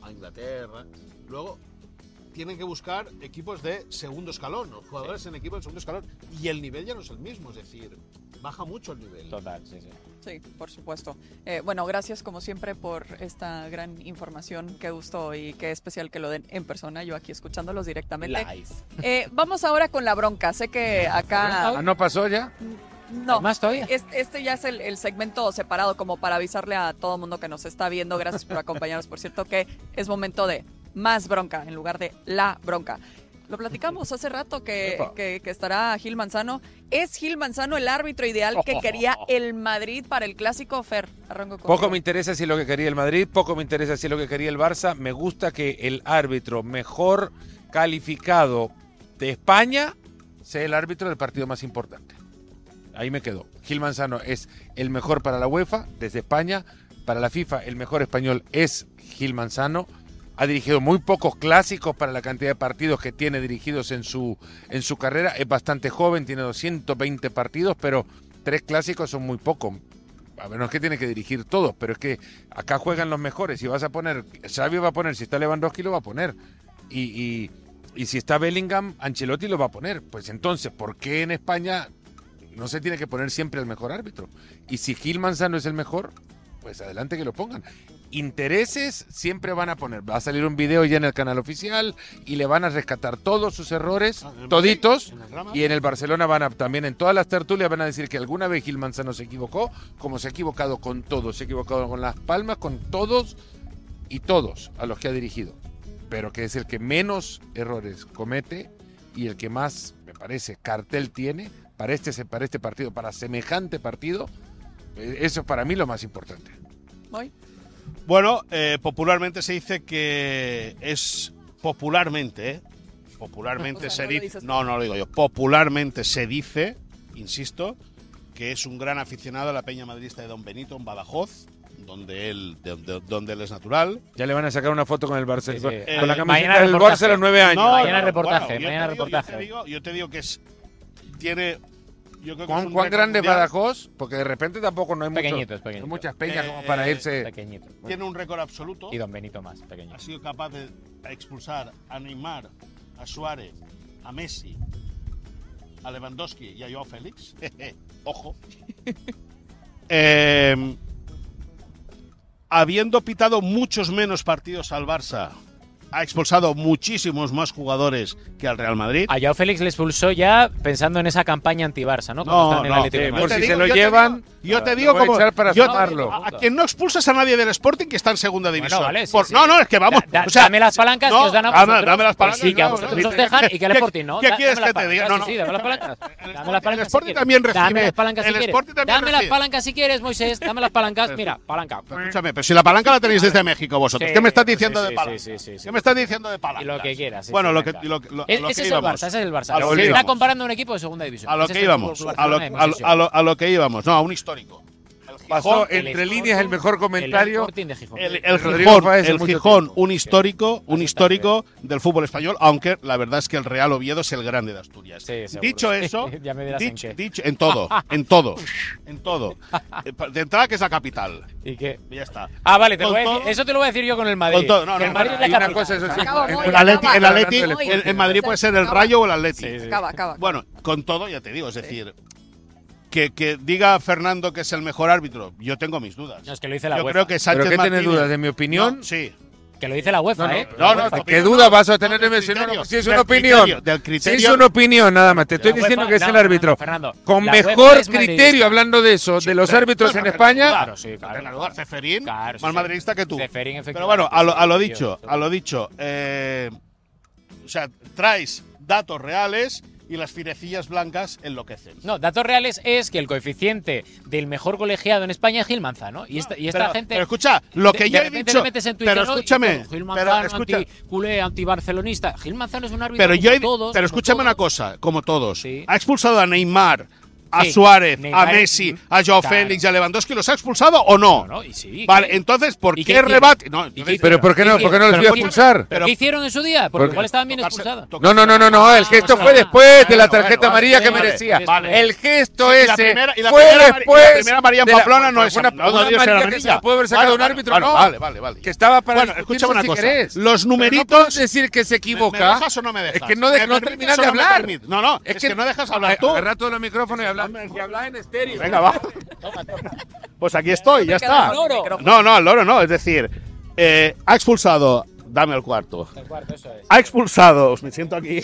a Inglaterra, luego tienen que buscar equipos de segundo escalón, o jugadores en equipos de segundo escalón, y el nivel ya no es el mismo, es decir, baja mucho el nivel. Total, sí, sí. Sí, por supuesto. Eh, bueno, gracias como siempre por esta gran información. Qué gusto y qué especial que lo den en persona, yo aquí escuchándolos directamente. Live. Eh, vamos ahora con la bronca. Sé que acá... Ah, ¿no pasó ya? No, ¿Más todavía? Es- Este ya es el, el segmento separado como para avisarle a todo el mundo que nos está viendo. Gracias por acompañarnos. Por cierto que es momento de más bronca en lugar de la bronca. Lo platicamos [laughs] hace rato que, que estará Gil Manzano. ¿Es Gil Manzano el árbitro ideal que [laughs] quería el Madrid para el clásico Fer? Arranco con Poco me interesa si es lo que quería el Madrid, poco me interesa si es lo que quería el Barça. Me gusta que el árbitro mejor calificado de España sea el árbitro del partido más importante. Ahí me quedo. Gil Manzano es el mejor para la UEFA desde España. Para la FIFA, el mejor español es Gil Manzano. Ha dirigido muy pocos clásicos para la cantidad de partidos que tiene dirigidos en su, en su carrera. Es bastante joven, tiene 220 partidos, pero tres clásicos son muy pocos. A ver, no es que tiene que dirigir todos, pero es que acá juegan los mejores. Si vas a poner, Xavi va a poner, si está Lewandowski lo va a poner. Y, y, y si está Bellingham, Ancelotti lo va a poner. Pues entonces, ¿por qué en España no se tiene que poner siempre el mejor árbitro? Y si Gil Manzano es el mejor, pues adelante que lo pongan. Intereses siempre van a poner. Va a salir un video ya en el canal oficial y le van a rescatar todos sus errores, Ah, toditos. Y en el Barcelona van a también en todas las tertulias van a decir que alguna vez Gil Manzano se equivocó, como se ha equivocado con todos, se ha equivocado con Las Palmas, con todos y todos a los que ha dirigido. Pero que es el que menos errores comete y el que más, me parece, cartel tiene para este, para este partido, para semejante partido. Eh, Eso es para mí lo más importante. Voy. Bueno, eh, popularmente se dice que es popularmente, ¿eh? popularmente [laughs] O sea, se no dice, no, no lo digo yo, popularmente se dice, insisto, que es un gran aficionado a la Peña Madridista de Don Benito en Badajoz, donde él, de- de- donde él es natural. Ya le van a sacar una foto con el Barcelona, Sí, sí. con la Eh, camiseta mañana del reportaje. Barça a los nueve años. No, mañana no, reportaje, bueno, yo mañana te digo- reportaje. Yo te, digo, yo te digo que es tiene yo creo que es ¿Cuán, grande mundial. Badajoz? Porque de repente tampoco no hay, mucho- Pequeñito, pequeñito. muchas peñas Eh, como para eh, irse. Pequeñito. Tiene un récord absoluto. Y Don Benito más, pequeño. ha sido capaz de expulsar a Neymar, a Suárez, a Messi, a Lewandowski y a Joao Félix. [laughs] Ojo. [laughs] Eh, habiendo pitado muchos menos partidos al Barça, ha expulsado muchísimos más jugadores que al Real Madrid. A Joao Félix le expulsó ya pensando en esa campaña anti-Barça, ¿no? Cuando No, estaban en el no, sí, Madrid. por te si digo- se lo yo te llevan, digo- yo te digo como echar para yo- a, a quien no expulsas a nadie del Sporting que está en segunda división. vale, sí, Por- sí. No, no, es que vamos. Da- da- o sea, dame las palancas que os dan a dame- vosotros. Dame las Pues palancas. sí, que a no, vosotros no, os dejan y que al ¿qué- Sporting no. ¿Qué quieres que las te diga? palancas, No, no. sí, dame las palancas. Dame las palancas el si Sporting quieres. también Dame recibe- las palancas si quieres. Dame las palancas si quieres, Moisés. Dame las palancas. Mira, palanca. Escúchame, pero si la palanca la tenéis desde México vosotros, ¿qué me estás sí, diciendo sí, de sí, palanca? Sí, sí, sí. ¿Qué me estás diciendo de palanca? Y lo que quieras. Bueno, lo que, lo, lo- Es- lo que ese es el. Barça, ese es el Barça. Se está comparando un equipo de segunda división. A lo Ese que íbamos, a lo, a a lo- a lo que íbamos. No, a una histórico. El pasó El entre líneas el mejor comentario. Sporting de Gijón. El, el Rodrigo Gijón, el Gijón, un histórico, un histórico del fútbol español, aunque la verdad es que el Real Oviedo es el grande de Asturias. Sí, dicho eso, [laughs] Ya me dirás en dicho, qué. dicho- en todo, en todo, [laughs] en todo. Eh, De entrada que es la capital, ¿Y qué? ya está. Ah, vale, te voy a decir- todo- eso te lo voy a decir yo con el Madrid. Con todo, no, Que no, el Madrid no, es la capital. cosa, eso sí, Acaba, en- El. Atleti, el Atleti, el, el Madrid puede ser el. Rayo o el Atleti. Bueno, con todo, ya te digo, es decir, que, que diga Fernando que es el mejor árbitro, yo tengo mis dudas. No, es que lo dice la yo UEFA. creo que Sánchez ¿Pero qué tienes Martínez- dudas? ¿De mi opinión? No, sí. Que lo dice la UEFA, No, no, ¿eh? No, no, ¿Qué opinión duda no, vas a tener de criterio, Si es una opinión. criterio, del Si criterio. es una opinión, nada más. Te estoy diciendo UEFA- que es el árbitro. no, Fernando, Con mejor criterio, hablando de eso, de los pero- árbitros en pero- España. Claro, sí, claro. En lugar, Ceferín, Claro, más sí. madridista que tú. Ceferín, Pero bueno, a lo, a lo efectivamente, dicho, a lo dicho, eh, o sea, traes datos reales y las firecillas blancas enloquecen. No, datos reales es que el coeficiente del mejor colegiado en España es Gil Manzano. Y esta, y esta pero, gente. pero escucha, lo de- que de yo he repente dicho, pero y escúchame, todo, Gil pero Manzano, escucha, anti-culé, antibarcelonista. Gil Manzano es un árbitro. pero yo como he, todos, pero escúchame una todos. cosa, como todos, Sí. ha expulsado a Neymar, a Sí, Suárez, Neymar, a Messi, a Joao claro. Félix y a Lewandowski, ¿los ha expulsado o no? No, no, y sí, Vale, ¿qué? entonces, ¿por ¿Y qué qué rebate? No, ¿Y qué entonces- Pero ¿por qué no, por qué no los Pero voy a escucha- expulsar? ¿Pero qué hicieron en su día? Porque igual estaban bien Tocarse- expulsados. tocarse- No, no, no, no, no, el gesto Ah, fue después de la tarjeta bueno, amarilla que merecía. vale. El gesto Y ese la primera- y la fue primera- y la después. primera amarilla en Pamplona no es una, amarilla que se la puede haber sacado Vale, un árbitro, vale, no. Vale, vale, vale. Que estaba para Bueno, escúchame una cosa. Los numeritos- decir que se ¿Me, equivoca. me dejas o no me dejas? Es que no, de- ¿Me no permites terminas de hablar. No, no, es, que, no dejas hablar tú. Agarra todo el micrófono y hablas y hablas en estéreo. Venga, va. Pues aquí estoy, ya está. No, no, al loro no. Es decir, eh, ha expulsado. Dame el cuarto. El cuarto, eso es. Ha expulsado. Me siento aquí.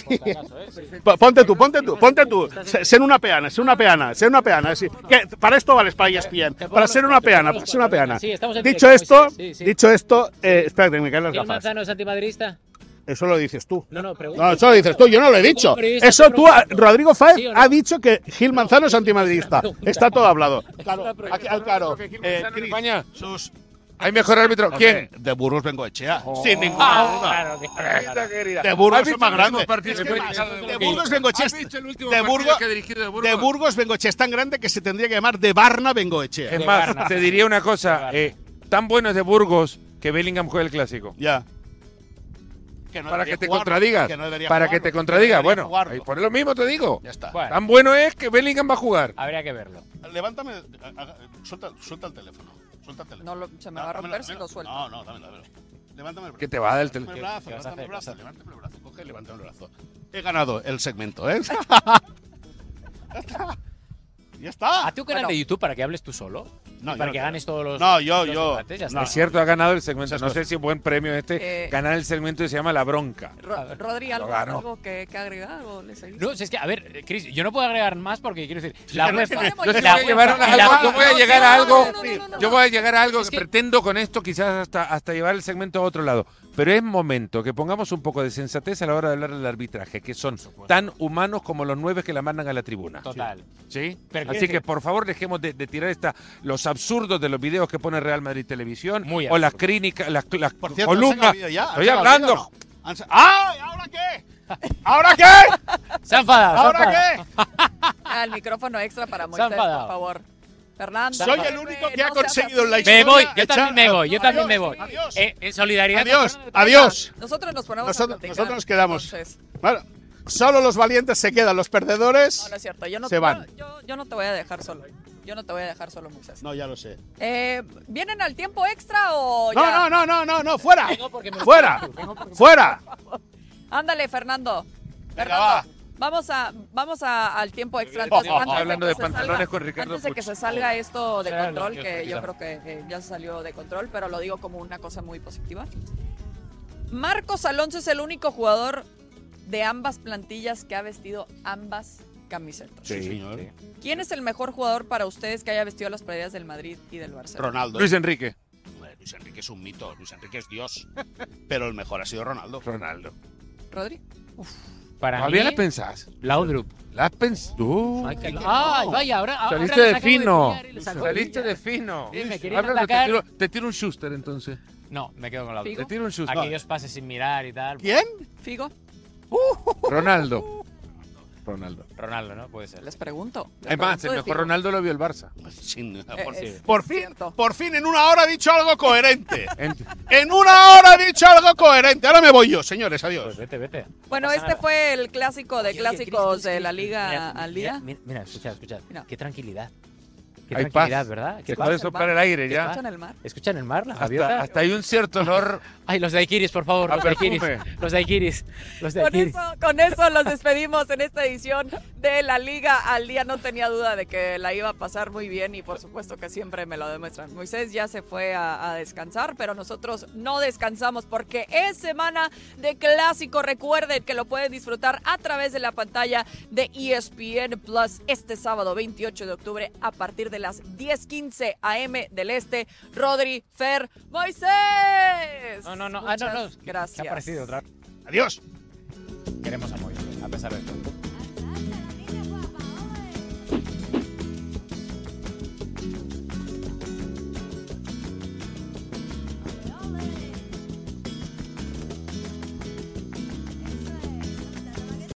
Po- [laughs] Ponte tú, ponte tú, ponte tú. Se- Ser una peana, ser una peana, ser una peana. Que para esto vales para ESPN. Para ser una peana, para ser una peana. Dicho esto, dicho esto, eh, espérate, me caen las ¿Gil gafas. Manzano es antimadridista? Eso lo dices tú. No, no, pregunto. No, eso lo dices tú, yo no lo he dicho. Eso tú, ah. Rodrigo Fáez ¿Sí no? ha dicho que Gil Manzano es antimadridista. Está todo hablado. Claro, aquí, al claro. Eh, Cris, España. sus- ¿Hay mejor árbitro? ¿Quién? De Burgos vengo Echea. Sin ninguna Ah, duda. claro, que- De Burgos ¿Has es más grande. Es que de Burgos Bengoechea ¿Has es- visto el último de dirigido de Burgos? de Burgos Bengoechea es tan grande que se tendría que llamar de Barna Bengoechea. Es más, Barna. te diría una cosa. Eh, tan bueno es de Burgos que Bellingham juega el clásico. Ya. Que no Para que te jugarlo, contradigas. que no Para que jugarlo, te no debería Bueno, jugarlo. ahí por lo mismo te digo. Ya está. Bueno. Tan bueno es que Bellingham va a jugar. Habría que verlo. Levántame, haga- suelta, suelta el teléfono. Suelta el teléfono. No lo- se me va a romper si lo suelto. No, no, dámelo, dámelo. Levántame el brazo. ¿Qué te va a dar el Levántame teléfono? el brazo, ¿Qué vas a levántame el brazo, levántame el brazo. Coge, levántame el brazo. He ganado el segmento, ¿eh? [laughs] [laughs] ya está. Hazte un canal Bueno. de YouTube para que hables tú solo. No, Y para yo que no ganes todos los. No, yo, los yo. debates, ya No. Es cierto, ha ganado el segmento. No sé si buen premio este. Eh, ganar el segmento que se llama La Bronca. Ro- Rodri, ¿algo, que, que agregar? ¿Algo le? No, si es que, a ver, Chris, yo no puedo agregar más porque quiero decir, la UEFA. Yo voy a llegar a algo. no, no, no, no, Yo voy a llegar a algo Es que, que- pretendo con esto, quizás hasta, hasta llevar el segmento a otro lado. Pero es momento que pongamos un poco de sensatez a la hora de hablar del arbitraje, que son tan humanos como los nueve que la mandan a la tribuna. Total. ¿Sí? Pero Así que por favor dejemos de, de tirar esta, los absurdos de los videos que pone Real Madrid Televisión Muy o las críticas, las, las Por cierto, ¿han sacado columnas. ya? ¿Han Estoy hablando. no? Han ¡Ah! ¿y ¿Ahora qué? ¿Ahora qué? [laughs] Se ha enfadado. ¿Ahora enfadado. qué? El micrófono extra para Moisés, por favor. Soy el único que no ha conseguido en la historia. Me voy, yo también me voy, yo también me voy. Adiós. Eh, en solidaridad. Adiós. Adiós. Nosotros nos ponemos Nosotros- a platicar. nosotros nos quedamos. Entonces, Bueno, solo los valientes se quedan, los perdedores. no, no es cierto. Yo no, Se van. Yo, no te voy a dejar solo. Yo no te voy a dejar solo, Moisés. No, ya lo sé. Eh, ¿Vienen al tiempo extra o No, ya? no, no, no, no, no, fuera. Fuera. Fuera. [laughs] Ándale, Fernando. Venga, Fernando, va. Vamos a vamos a- al tiempo extra antes, hablando de pantalones salga- con Ricardo antes de que se salga esto de control, que yo- creo que eh, ya se salió de control, pero lo digo como una cosa muy positiva. Marcos Alonso es el único jugador de ambas plantillas que ha vestido ambas camisetas. Sí, señor. ¿Quién es el mejor jugador para ustedes que haya vestido las playeras del Madrid y del Barcelona? Ronaldo. Luis Enrique. Luis Enrique es un mito. Luis Enrique es Dios. Pero el mejor ha sido Ronaldo. Ronaldo. ¿Rodri? Para ¿Todavía mí, la pensás? Laudrup. ¿La has pensado? Ay, que- Ay, vaya, ahora. ahora Saliste de fino. y le Saliste de fino. Sí, me querían Háblalo, te, atacar. tiro, te tiro un Schuster entonces. No, me quedo con Laudrup. Te tiro un Schuster. Aquellos pases sin mirar y tal. ¿Quién? ¿Figo? Ronaldo. Ronaldo. Ronaldo, ¿no? Puede ser. Les pregunto. les Es más, pregunto el de mejor fijo. Ronaldo lo vio el Barça. [laughs] Sin- Eh, por, es por fin, cierto. por fin en una hora ha dicho algo coherente. [laughs] En- una hora ha dicho algo coherente. Ahora me voy yo, señores, adiós. Pues vete, vete. Bueno, No este nada. fue el clásico de clásicos de la Liga mira, al mira, día. Mira, mira, escuchad, escuchad. Mira. Qué tranquilidad. Qué Hay tranquilidad, paz. ¿verdad? Qué Se puede soplar el aire ya. ¿Escuchan el mar? ¿Escuchan el mar, la? Hasta, hasta hay un cierto olor. [laughs] Ay, los daiquiris, por favor. Los daiquiris. perfume. Los daiquiris. Los Con daiquiris. eso, con eso los despedimos en esta edición de la Liga al Día. No tenía duda de que la iba a pasar muy bien y por supuesto que siempre me lo demuestran. Moisés ya se fue a, a descansar, pero nosotros no descansamos porque es semana de clásico. Recuerden que lo pueden disfrutar a través de la pantalla de ESPN Plus este sábado 28 de octubre a partir de las 10:15 AM del Este. Rodri, Fer, Moisés. No, no, no. Ah, no, no. Muchas Gracias. ¿Qué ha parecido otra? Adiós. Queremos a Moisés, a pesar de todo.